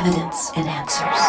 evidence and answers.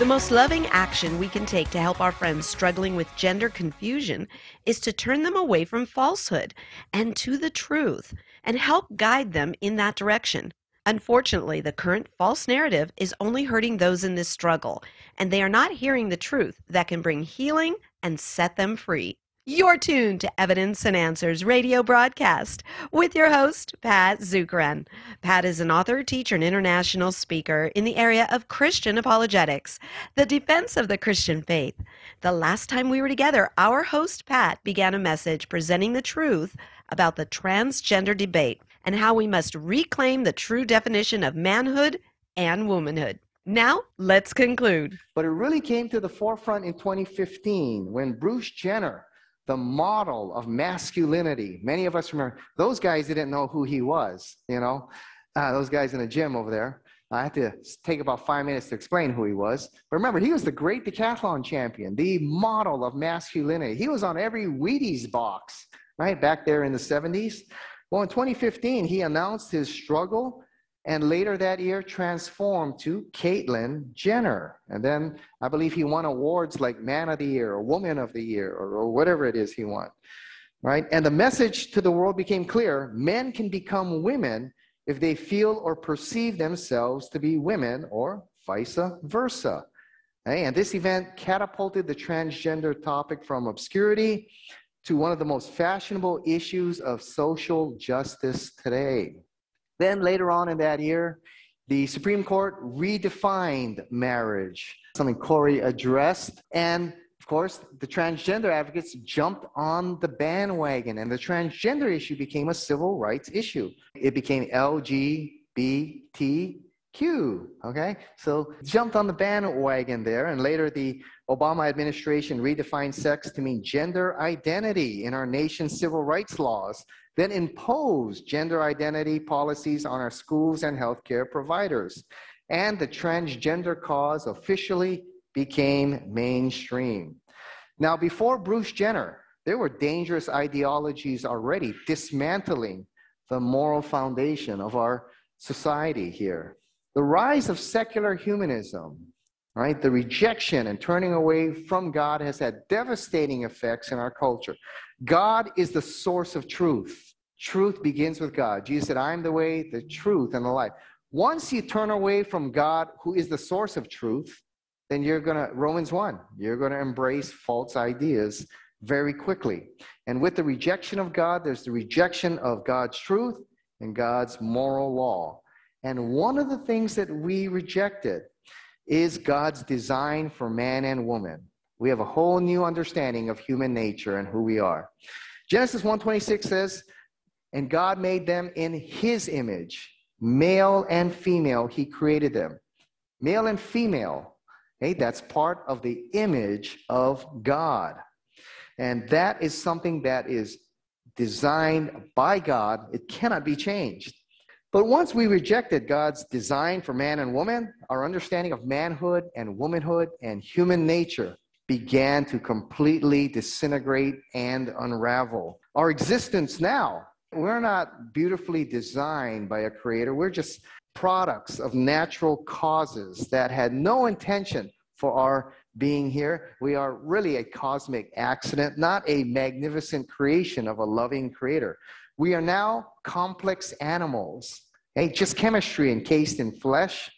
The most loving action we can take to help our friends struggling with gender confusion is to turn them away from falsehood and to the truth and help guide them in that direction. Unfortunately, the current false narrative is only hurting those in this struggle, and they are not hearing the truth that can bring healing and set them free. You're tuned to Evidence and Answers radio broadcast with your host, Pat Zukeran. Pat is an author, teacher, and international speaker in the area of Christian apologetics, the defense of the Christian faith. The last time we were together, our host, Pat, began a message presenting the truth about the transgender debate and how we must reclaim the true definition of manhood and womanhood. Now, let's conclude. But it really came to the forefront in 2015 when Bruce Jenner the model of masculinity. Many of us remember those guys didn't know who he was, you know, uh, those guys in the gym over there. I had to take about five minutes to explain who he was. But remember, he was the great decathlon champion, the model of masculinity. He was on every Wheaties box, right, back there in the 70s. Well, in 2015, he announced his struggle and later that year transformed to Caitlyn Jenner. And then I believe he won awards like Man of the Year or Woman of the Year or, or, whatever it is he won. Right? And the message to the world became clear men can become women if they feel or perceive themselves to be women or vice versa. And this event catapulted the transgender topic from obscurity to one of the most fashionable issues of social justice today. Then later on in that year, the Supreme Court redefined marriage, something Corey addressed. And of course, the transgender advocates jumped on the bandwagon, and the transgender issue became a civil rights issue. It became LGBTQ, okay? So jumped on the bandwagon there, and later the Obama administration redefined sex to mean gender identity in our nation's civil rights laws then impose gender identity policies on our schools and healthcare providers. And the transgender cause officially became mainstream. Now, before Bruce Jenner, there were dangerous ideologies already dismantling the moral foundation of our society here. The rise of secular humanism, right, the rejection and turning away from God has had devastating effects in our culture. God is the source of truth. Truth begins with God. Jesus said, I am the way, the truth, and the life. Once you turn away from God, who is the source of truth, then you're going to, Romans 1, you're going to embrace false ideas very quickly. And with the rejection of God, there's the rejection of God's truth and God's moral law. And one of the things that we rejected is God's design for man and woman. We have a whole new understanding of human nature and who we are. Genesis 1:26 says, and God made them in his image, male and female, he created them. Male and female, hey, that's part of the image of God. And that is something that is designed by God, it cannot be changed. But once we rejected God's design for man and woman, our understanding of manhood and womanhood and human nature began to completely disintegrate and unravel. Our existence now we're not beautifully designed by a creator. We're just products of natural causes that had no intention for our being here. We are really a cosmic accident, not a magnificent creation of a loving creator. We are now complex animals, just chemistry encased in flesh,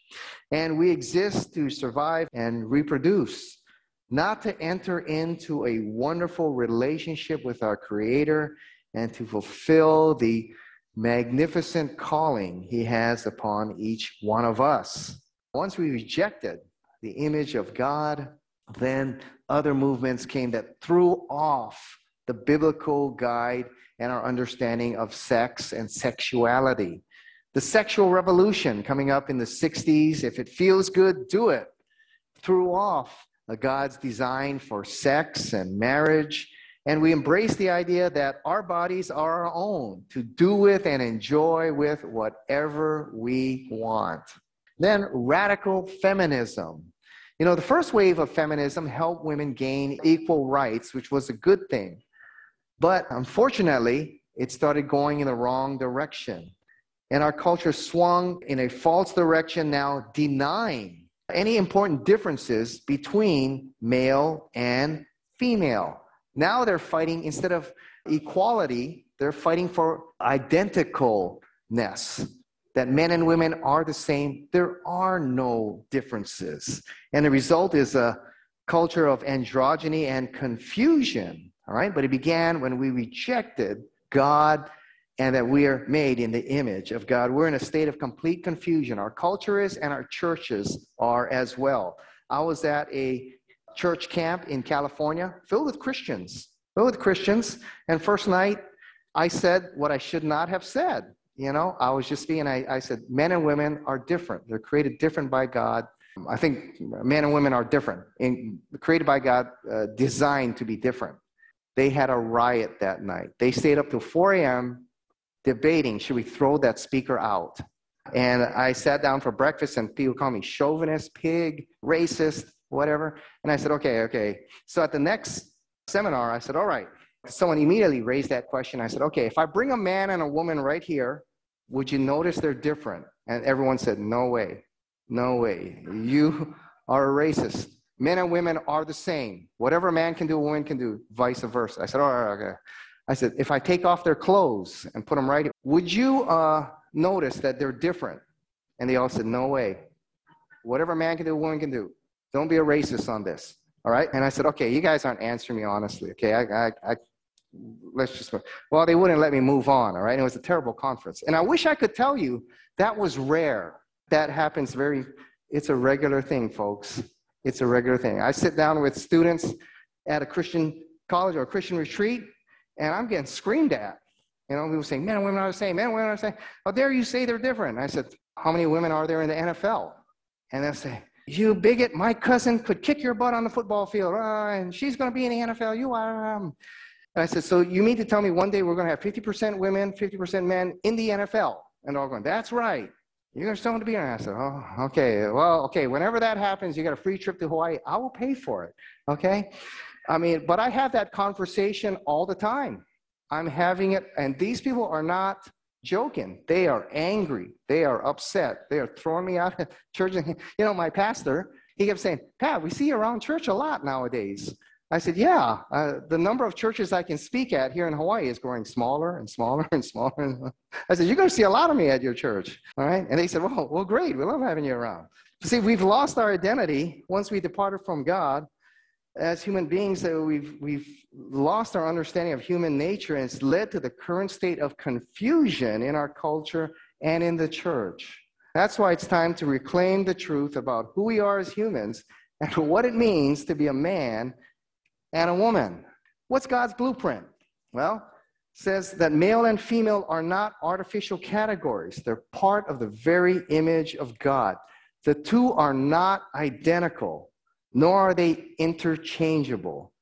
and we exist to survive and reproduce, not to enter into a wonderful relationship with our creator and to fulfill the magnificent calling he has upon each one of us. Once we rejected the image of God, then other movements came that threw off the biblical guide and our understanding of sex and sexuality. The sexual revolution coming up in the 60s, if it feels good, do it, threw off God's design for sex and marriage and we embrace the idea that our bodies are our own to do with and enjoy with whatever we want. Then radical feminism. You know, the first wave of feminism helped women gain equal rights, which was a good thing. But unfortunately, it started going in the wrong direction. And our culture swung in a false direction now, denying any important differences between male and female. Now they're fighting, instead of equality, they're fighting for identicalness. That men and women are the same. There are no differences. And the result is a culture of androgyny and confusion. All right, but it began when we rejected God and that we are made in the image of God. We're in a state of complete confusion. Our culture is, and our churches are as well. I was at a church camp in California filled with Christians, filled with Christians. And first night, I said what I should not have said. You know, I was just being, I, I said, men and women are different. They're created different by God. I think men and women are different, in, created by God, uh, designed to be different. They had a riot that night. They stayed up till 4 a.m. debating should we throw that speaker out? And I sat down for breakfast, and people call me chauvinist, pig, racist, whatever. And I said, okay, okay. So at the next seminar, I said, all right. Someone immediately raised that question. I said, okay, if I bring a man and a woman right here, would you notice they're different? And everyone said, no way. No way. You are a racist. Men and women are the same. Whatever a man can do, a woman can do, vice versa. I said, all right, okay. I said, if I take off their clothes and put them right here, would you uh, notice that they're different? And they all said, no way. Whatever a man can do, a woman can do. Don't be a racist on this. All right. And I said, okay, you guys aren't answering me honestly. Okay. I, I, I let's just, well, they wouldn't let me move on. All right. It was a terrible conference. And I wish I could tell you that was rare that happens very, it's a regular thing, folks. It's a regular thing. I sit down with students at a Christian college or a Christian retreat, and I'm getting screamed at. You know, people saying, men and women are the same, men and women are the same. How dare you say they're different? I said, how many women are there in the NFL? And they'll say, you bigot, my cousin could kick your butt on the football field, uh, and she's going to be in the NFL. You are. Um. I said, so you mean to tell me one day we're going to have 50% women, 50% men in the NFL? And they're all going, that's right. You're going to someone to be there. I said, oh, okay. Well, okay. Whenever that happens, you got a free trip to Hawaii. I will pay for it. Okay. I mean, but I have that conversation all the time. I'm having it, and these people are not joking. They are angry. They are upset. They are throwing me out of church. You know, my pastor, he kept saying, Pat, we see you around church a lot nowadays. I said, Yeah, uh, the number of churches I can speak at here in Hawaii is growing smaller and smaller and smaller. I said, You're going to see a lot of me at your church. All right. And they said, Well, well, great. We love having you around. See, we've lost our identity once we departed from God. As human beings, that we've, we've lost our understanding of human nature, and it's led to the current state of confusion in our culture and in the church. That's why it's time to reclaim the truth about who we are as humans and what it means to be a man and a woman. What's God's blueprint? Well, says that male and female are not artificial categories. They're part of the very image of God. The two are not identical, nor are they interchangeable.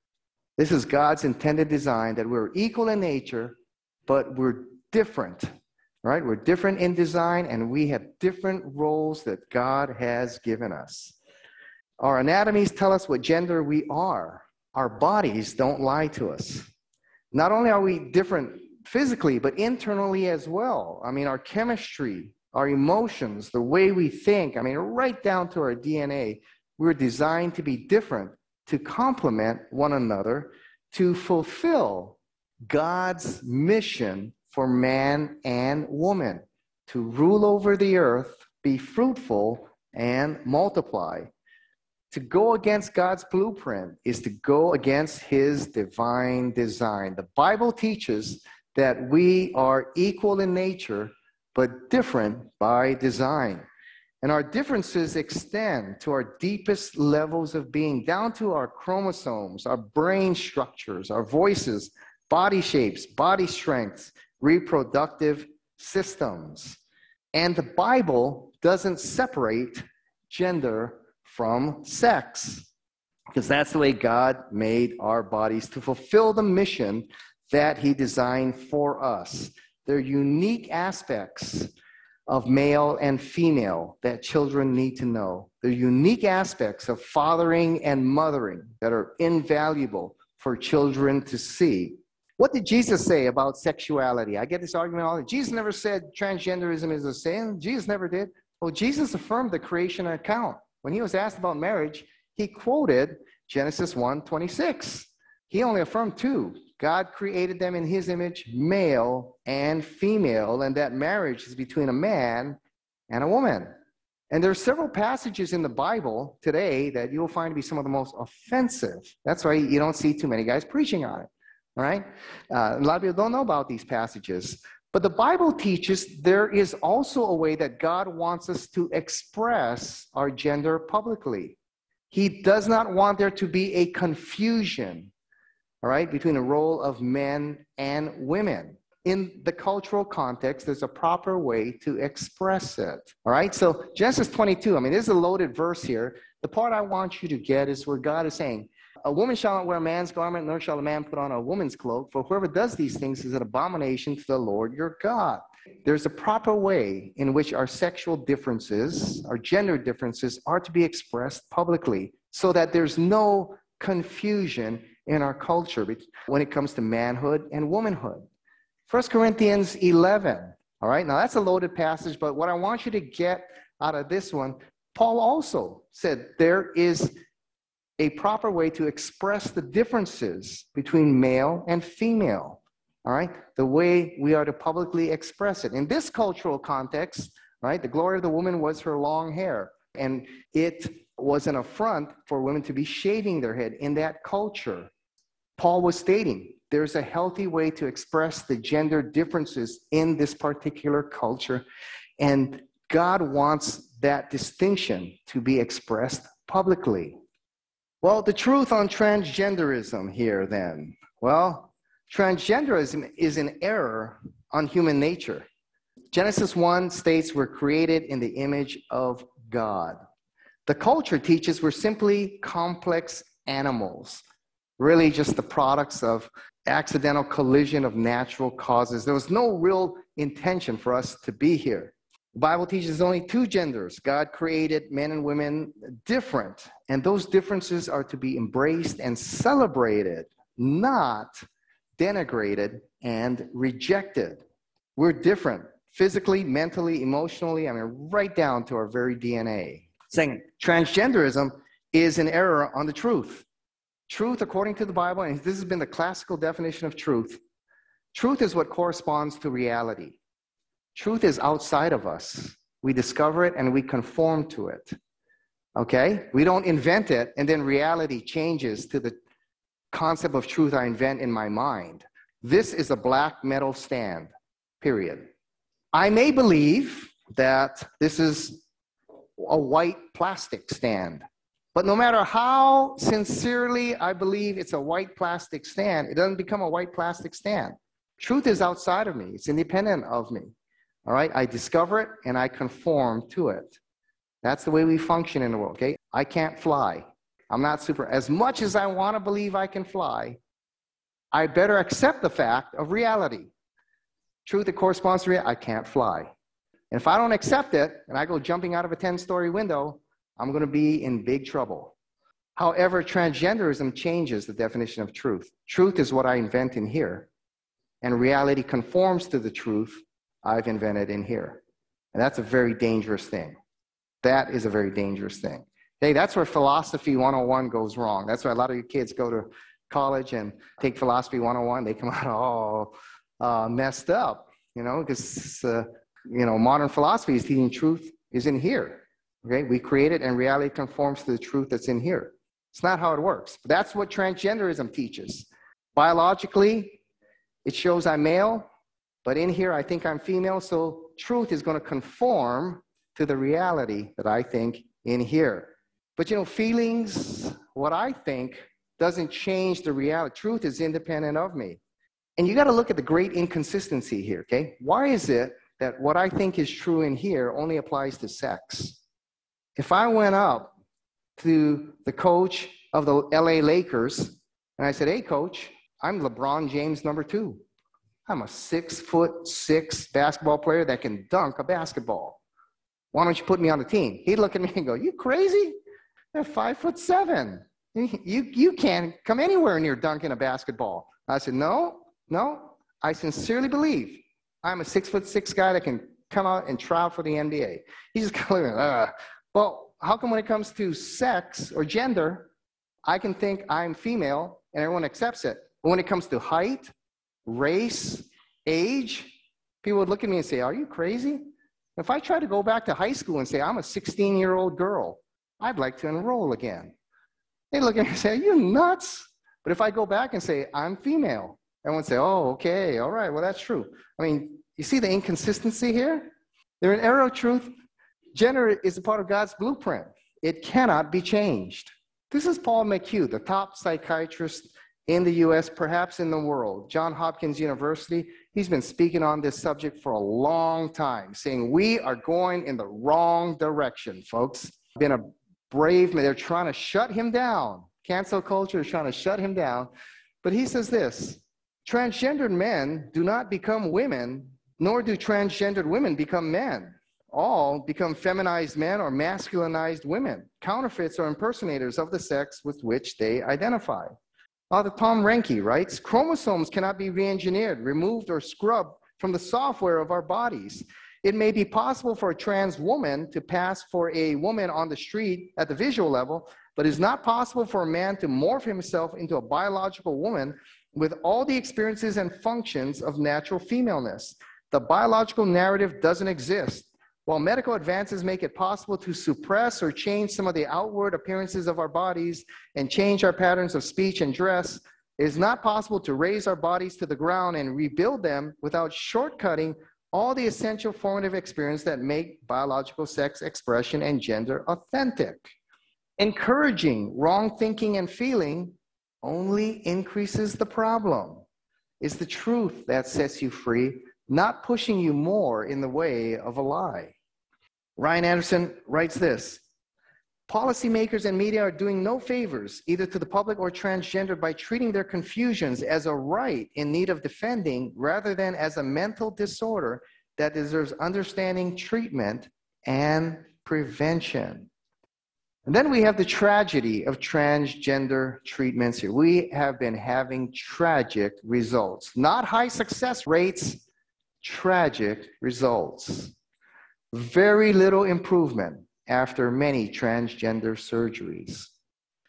This is God's intended design that we're equal in nature, but we're different. Right? We're different in design and we have different roles that God has given us. Our anatomies tell us what gender we are our bodies don't lie to us. Not only are we different physically, but internally as well. I mean, our chemistry, our emotions, the way we think, I mean, right down to our DNA, we're designed to be different, to complement one another, to fulfill God's mission for man and woman to rule over the earth, be fruitful, and multiply. To go against God's blueprint is to go against his divine design. The Bible teaches that we are equal in nature, but different by design. And our differences extend to our deepest levels of being, down to our chromosomes, our brain structures, our voices, body shapes, body strengths, reproductive systems. And the Bible doesn't separate gender from sex. Because that's the way God made our bodies to fulfill the mission that He designed for us. They're unique aspects of male and female that children need to know. They're unique aspects of fathering and mothering that are invaluable for children to see. What did Jesus say about sexuality? I get this argument all the time. Jesus never said transgenderism is a sin. Jesus never did. Well, Jesus affirmed the creation account. When he was asked about marriage, he quoted Genesis 1 26. He only affirmed two. God created them in his image, male and female, and that marriage is between a man and a woman. And there are several passages in the Bible today that you'll find to be some of the most offensive. That's why you don't see too many guys preaching on it. All right? Uh, a lot of people don't know about these passages. But the Bible teaches there is also a way that God wants us to express our gender publicly. He does not want there to be a confusion, all right, between the role of men and women. In the cultural context, there's a proper way to express it. All right, so Genesis 22, I mean, this is a loaded verse here. The part I want you to get is where God is saying, a woman shall not wear a man's garment, nor shall a man put on a woman's cloak, for whoever does these things is an abomination to the Lord your God. There's a proper way in which our sexual differences, our gender differences, are to be expressed publicly so that there's no confusion in our culture when it comes to manhood and womanhood. 1 Corinthians 11. All right, now that's a loaded passage, but what I want you to get out of this one, Paul also said there is a proper way to express the differences between male and female. All right? The way we are to publicly express it. In this cultural context, right, the glory of the woman was her long hair. And it was an affront for women to be shaving their head in that culture. Paul was stating there's a healthy way to express the gender differences in this particular culture. And God wants that distinction to be expressed publicly. Well, the truth on transgenderism here, then. Well, transgenderism is an error on human nature. Genesis 1 states we're created in the image of God. The culture teaches we're simply complex animals, really just the products of accidental collision of natural causes. There was no real intention for us to be here. The Bible teaches only two genders. God created men and women different, and those differences are to be embraced and celebrated, not denigrated and rejected. We're different physically, mentally, emotionally, I mean, right down to our very DNA. Saying transgenderism is an error on the truth. Truth, according to the Bible, and this has been the classical definition of truth, truth is what corresponds to reality. Truth is outside of us. We discover it and we conform to it. Okay? We don't invent it and then reality changes to the concept of truth I invent in my mind. This is a black metal stand, period. I may believe that this is a white plastic stand. But no matter how sincerely I believe it's a white plastic stand, it doesn't become a white plastic stand. Truth is outside of me, it's independent of me. All right, I discover it and I conform to it. That's the way we function in the world, okay? I can't fly. I'm not super. As much as I want to believe I can fly, I better accept the fact of reality. Truth that corresponds to reality, I can't fly. And if I don't accept it and I go jumping out of a 10 story window, I'm going to be in big trouble. However, transgenderism changes the definition of truth. Truth is what I invent in here, and reality conforms to the truth I've invented in here. And that's a very dangerous thing. That is a very dangerous thing. Hey, that's where philosophy 101 goes wrong. That's why a lot of your kids go to college and take philosophy 101. They come out all uh, messed up, you know, because, uh, you know, modern philosophy is teaching truth is in here. Okay, we create it and reality conforms to the truth that's in here. It's not how it works. But that's what transgenderism teaches. Biologically, it shows I'm male, but in here, I think I'm female, so truth is going to conform to the reality that I think in here. But you know, feelings, what I think, doesn't change the reality. Truth is independent of me. And you got to look at the great inconsistency here, okay? Why is it that what I think is true in here only applies to sex? If I went up to the coach of the LA Lakers and I said, hey, coach, I'm LeBron James number two. I'm a six foot six basketball player that can dunk a basketball. Why don't you put me on the team? He'd look at me and go, You crazy? They're five foot seven. You, you can't come anywhere near dunking a basketball. I said, No, No, I sincerely believe I'm a six foot six guy that can come out and try out for the NBA. He's just kind of, uh, well, how come when it comes to sex or gender, I can think I'm female and everyone accepts it? But when it comes to height, race, age, people would look at me and say, Are you crazy? If I try to go back to high school and say, I'm a 16 year old girl, I'd like to enroll again. They look at me and say, Are you nuts? But if I go back and say, I'm female, everyone say, Oh, okay, all right, well, that's true. I mean, you see the inconsistency here? They're an arrow truth. Gender is a part of God's blueprint, it cannot be changed. This is Paul McHugh, the top psychiatrist in the US, perhaps in the world. John Hopkins University, he's been speaking on this subject for a long time, saying we are going in the wrong direction, folks. Been a brave man. They're trying to shut him down. Cancel culture is trying to shut him down. But he says this transgendered men do not become women, nor do transgendered women become men. All become feminized men or masculinized women, counterfeits or impersonators of the sex with which they identify. Author Tom Reinke writes chromosomes cannot be re engineered, removed, or scrubbed from the software of our bodies. It may be possible for a trans woman to pass for a woman on the street at the visual level, but it's not possible for a man to morph himself into a biological woman with all the experiences and functions of natural femaleness. The biological narrative doesn't exist. While medical advances make it possible to suppress or change some of the outward appearances of our bodies and change our patterns of speech and dress, it is not possible to raze our bodies to the ground and rebuild them without shortcutting all the essential formative experience that make biological sex expression and gender authentic. Encouraging wrong thinking and feeling only increases the problem. It's the truth that sets you free, not pushing you more in the way of a lie. Ryan Anderson writes this Policymakers and media are doing no favors, either to the public or transgender, by treating their confusions as a right in need of defending rather than as a mental disorder that deserves understanding, treatment, and prevention. And then we have the tragedy of transgender treatments here. We have been having tragic results, not high success rates, tragic results. Very little improvement after many transgender surgeries.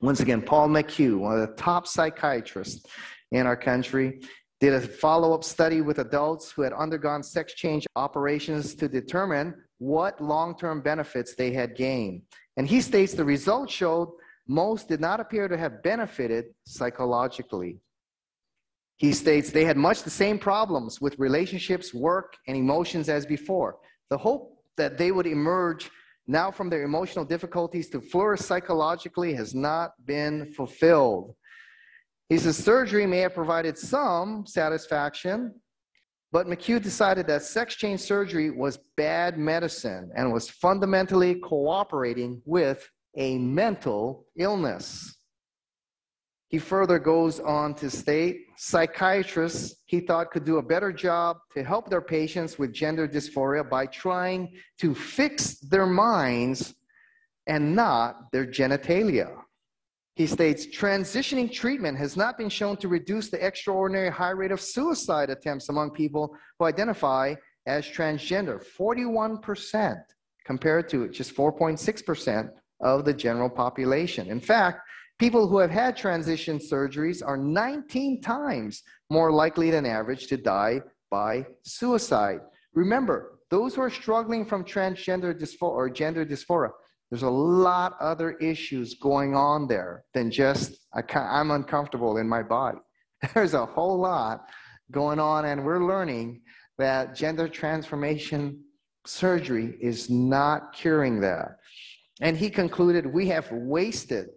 Once again, Paul McHugh, one of the top psychiatrists in our country, did a follow up study with adults who had undergone sex change operations to determine what long term benefits they had gained. And he states the results showed most did not appear to have benefited psychologically. He states they had much the same problems with relationships, work, and emotions as before. The hope that they would emerge now from their emotional difficulties to flourish psychologically has not been fulfilled. He says surgery may have provided some satisfaction, but McHugh decided that sex change surgery was bad medicine and was fundamentally cooperating with a mental illness. He further goes on to state psychiatrists he thought could do a better job to help their patients with gender dysphoria by trying to fix their minds and not their genitalia. He states transitioning treatment has not been shown to reduce the extraordinary high rate of suicide attempts among people who identify as transgender 41% compared to just 4.6% of the general population. In fact, people who have had transition surgeries are 19 times more likely than average to die by suicide. Remember, those who are struggling from transgender dysphoria or gender dysphoria, there's a lot other issues going on there than just I'm uncomfortable in my body. There's a whole lot going on, and we're learning that gender transformation surgery is not curing that. And he concluded we have wasted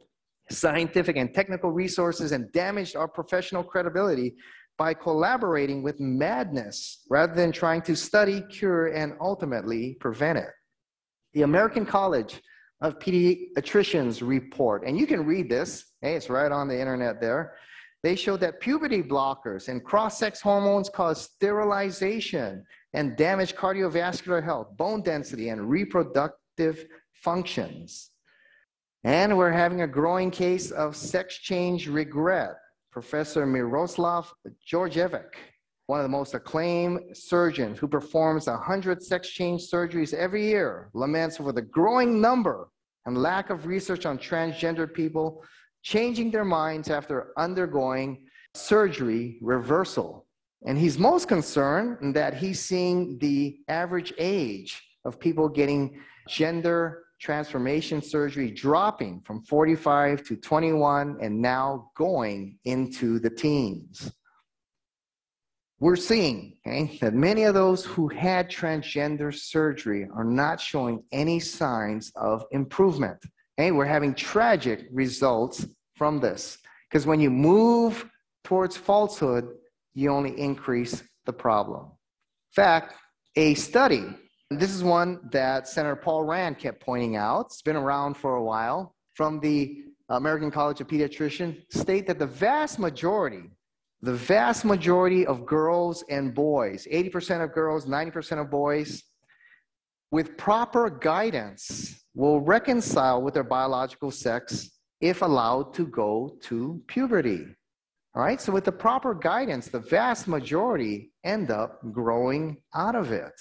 scientific and technical resources and damaged our professional credibility by collaborating with madness rather than trying to study, cure, and ultimately prevent it. The American College of Pediatricians report, and you can read this, hey, it's right on the internet there. They show that puberty blockers and cross sex hormones cause sterilization and damage cardiovascular health, bone density, and reproductive functions. And we're having a growing case of sex change regret. Professor Miroslav Djordjevic one of the most acclaimed surgeons who performs 100 sex change surgeries every year, laments over the growing number and lack of research on transgender people changing their minds after undergoing surgery reversal. And he's most concerned that he's seeing the average age of people getting gender transformation surgery dropping from 45 to 21 and now going into the teens. We're seeing okay, that many of those who had transgender surgery are not showing any signs of improvement. Okay? We're having tragic results from this because when you move towards falsehood, you only increase the problem. In fact, a study this is one that Senator Paul Rand kept pointing out. It's been around for a while. From the American College of Pediatricians, state that the vast majority, the vast majority of girls and boys, 80% of girls, 90% of boys, with proper guidance, will reconcile with their biological sex if allowed to go to puberty. All right, so with the proper guidance, the vast majority end up growing out of it.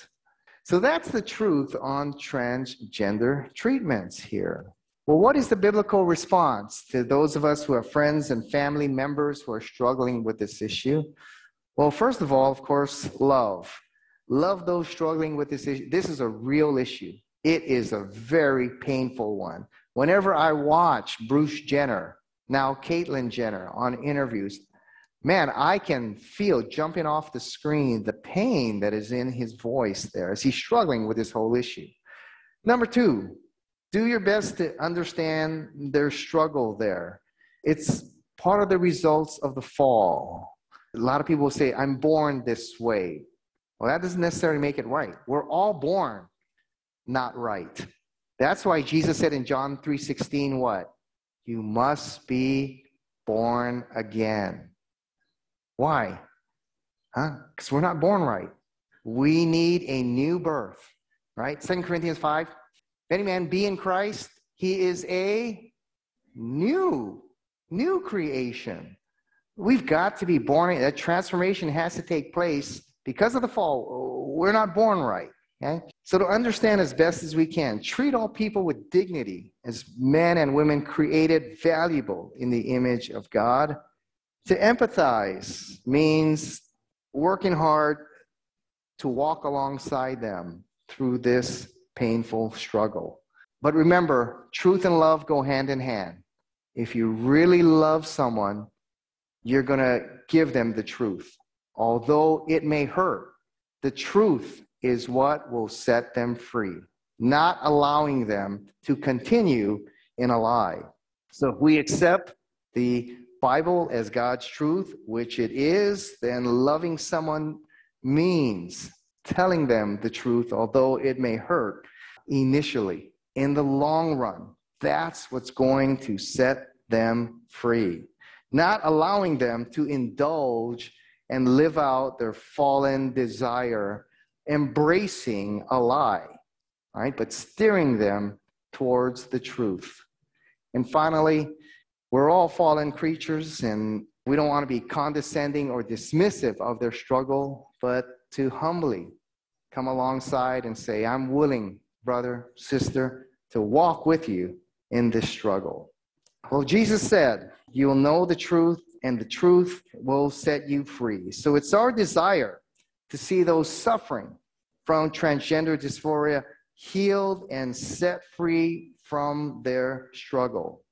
So that's the truth on transgender treatments here. Well, what is the biblical response to those of us who have friends and family members who are struggling with this issue? Well, first of all, of course, love. Love those struggling with this issue. This is a real issue. It is a very painful one. Whenever I watch Bruce Jenner, now Caitlyn Jenner, on interviews, man, I can feel jumping off the screen the pain that is in his voice there as he's struggling with this whole issue. Number two, do your best to understand their struggle there. It's part of the results of the fall. A lot of people say, I'm born this way. Well, that doesn't necessarily make it right. We're all born not right. That's why Jesus said in John 3:16 what? You must be born again. Why? Huh? Because we're not born right. We need a new birth, right? Second Corinthians 5. If any man be in Christ, he is a new, new creation. We've got to be born. That transformation has to take place because of the fall. We're not born right. Okay? So, to understand as best as we can, treat all people with dignity as men and women created valuable in the image of God to empathize means working hard to walk alongside them through this painful struggle. But remember, truth and love go hand in hand. If you really love someone, you're going to give them the truth. Although it may hurt, the truth is what will set them free, not allowing them to continue in a lie. So if we accept the Bible as God's truth, which it is, then loving someone means telling them the truth, although it may hurt initially. In the long run, that's what's going to set them free. Not allowing them to indulge and live out their fallen desire, embracing a lie, right? But steering them towards the truth. And finally, we're all fallen creatures, and we don't want to be condescending or dismissive of their struggle, but to humbly come alongside and say, I'm willing, brother, sister, to walk with you in this struggle. Well, Jesus said, You will know the truth, and the truth will set you free. So it's our desire to see those suffering from transgender dysphoria healed and set free from their struggle.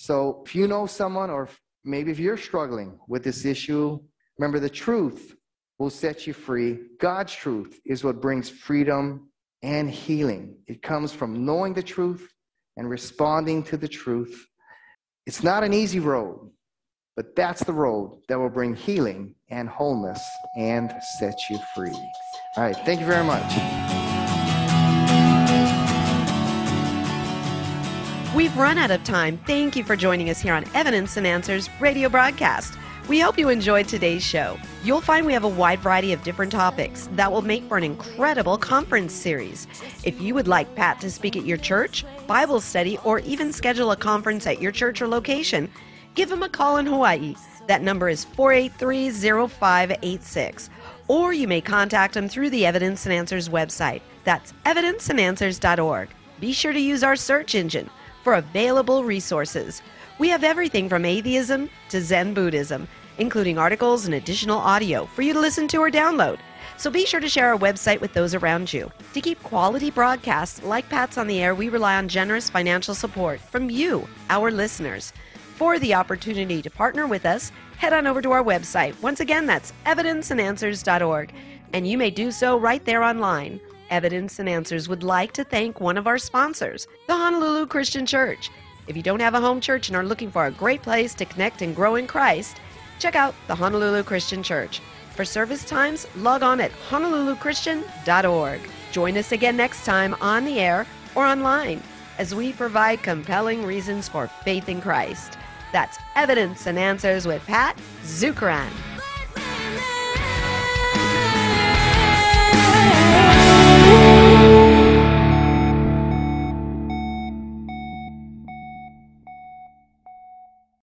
So if you know someone, or maybe if you're struggling with this issue, remember the truth will set you free. God's truth is what brings freedom and healing. It comes from knowing the truth and responding to the truth. It's not an easy road, but that's the road that will bring healing and wholeness and set you free. All right, thank you very much. We've run out of time. Thank you for joining us here on Evidence and Answers radio broadcast. We hope you enjoyed today's show. You'll find we have a wide variety of different topics that will make for an incredible conference series. If you would like Pat to speak at your church, Bible study, or even schedule a conference at your church or location, give him a call in Hawaii That number is 483 0586. Or you may contact them through the Evidence and Answers website. That's evidenceandanswers.org. Be sure to use our search engine for available resources. We have everything from atheism to Zen Buddhism, including articles and additional audio for you to listen to or download. So be sure to share our website with those around you. To keep quality broadcasts like Pat's on the Air, we rely on generous financial support from you, our listeners. For the opportunity to partner with us, head on over to our website. Once again, that's evidenceandanswers.org, and you may do so right there online. Evidence and Answers would like to thank one of our sponsors, the Honolulu Christian Church. If you don't have a home church and are looking for a great place to connect and grow in Christ, check out the Honolulu Christian Church. For service times, log on at honoluluchristian.org. Join us again next time on the air or online as we provide compelling reasons for faith in Christ. That's Evidence and Answers with Pat Zukeran.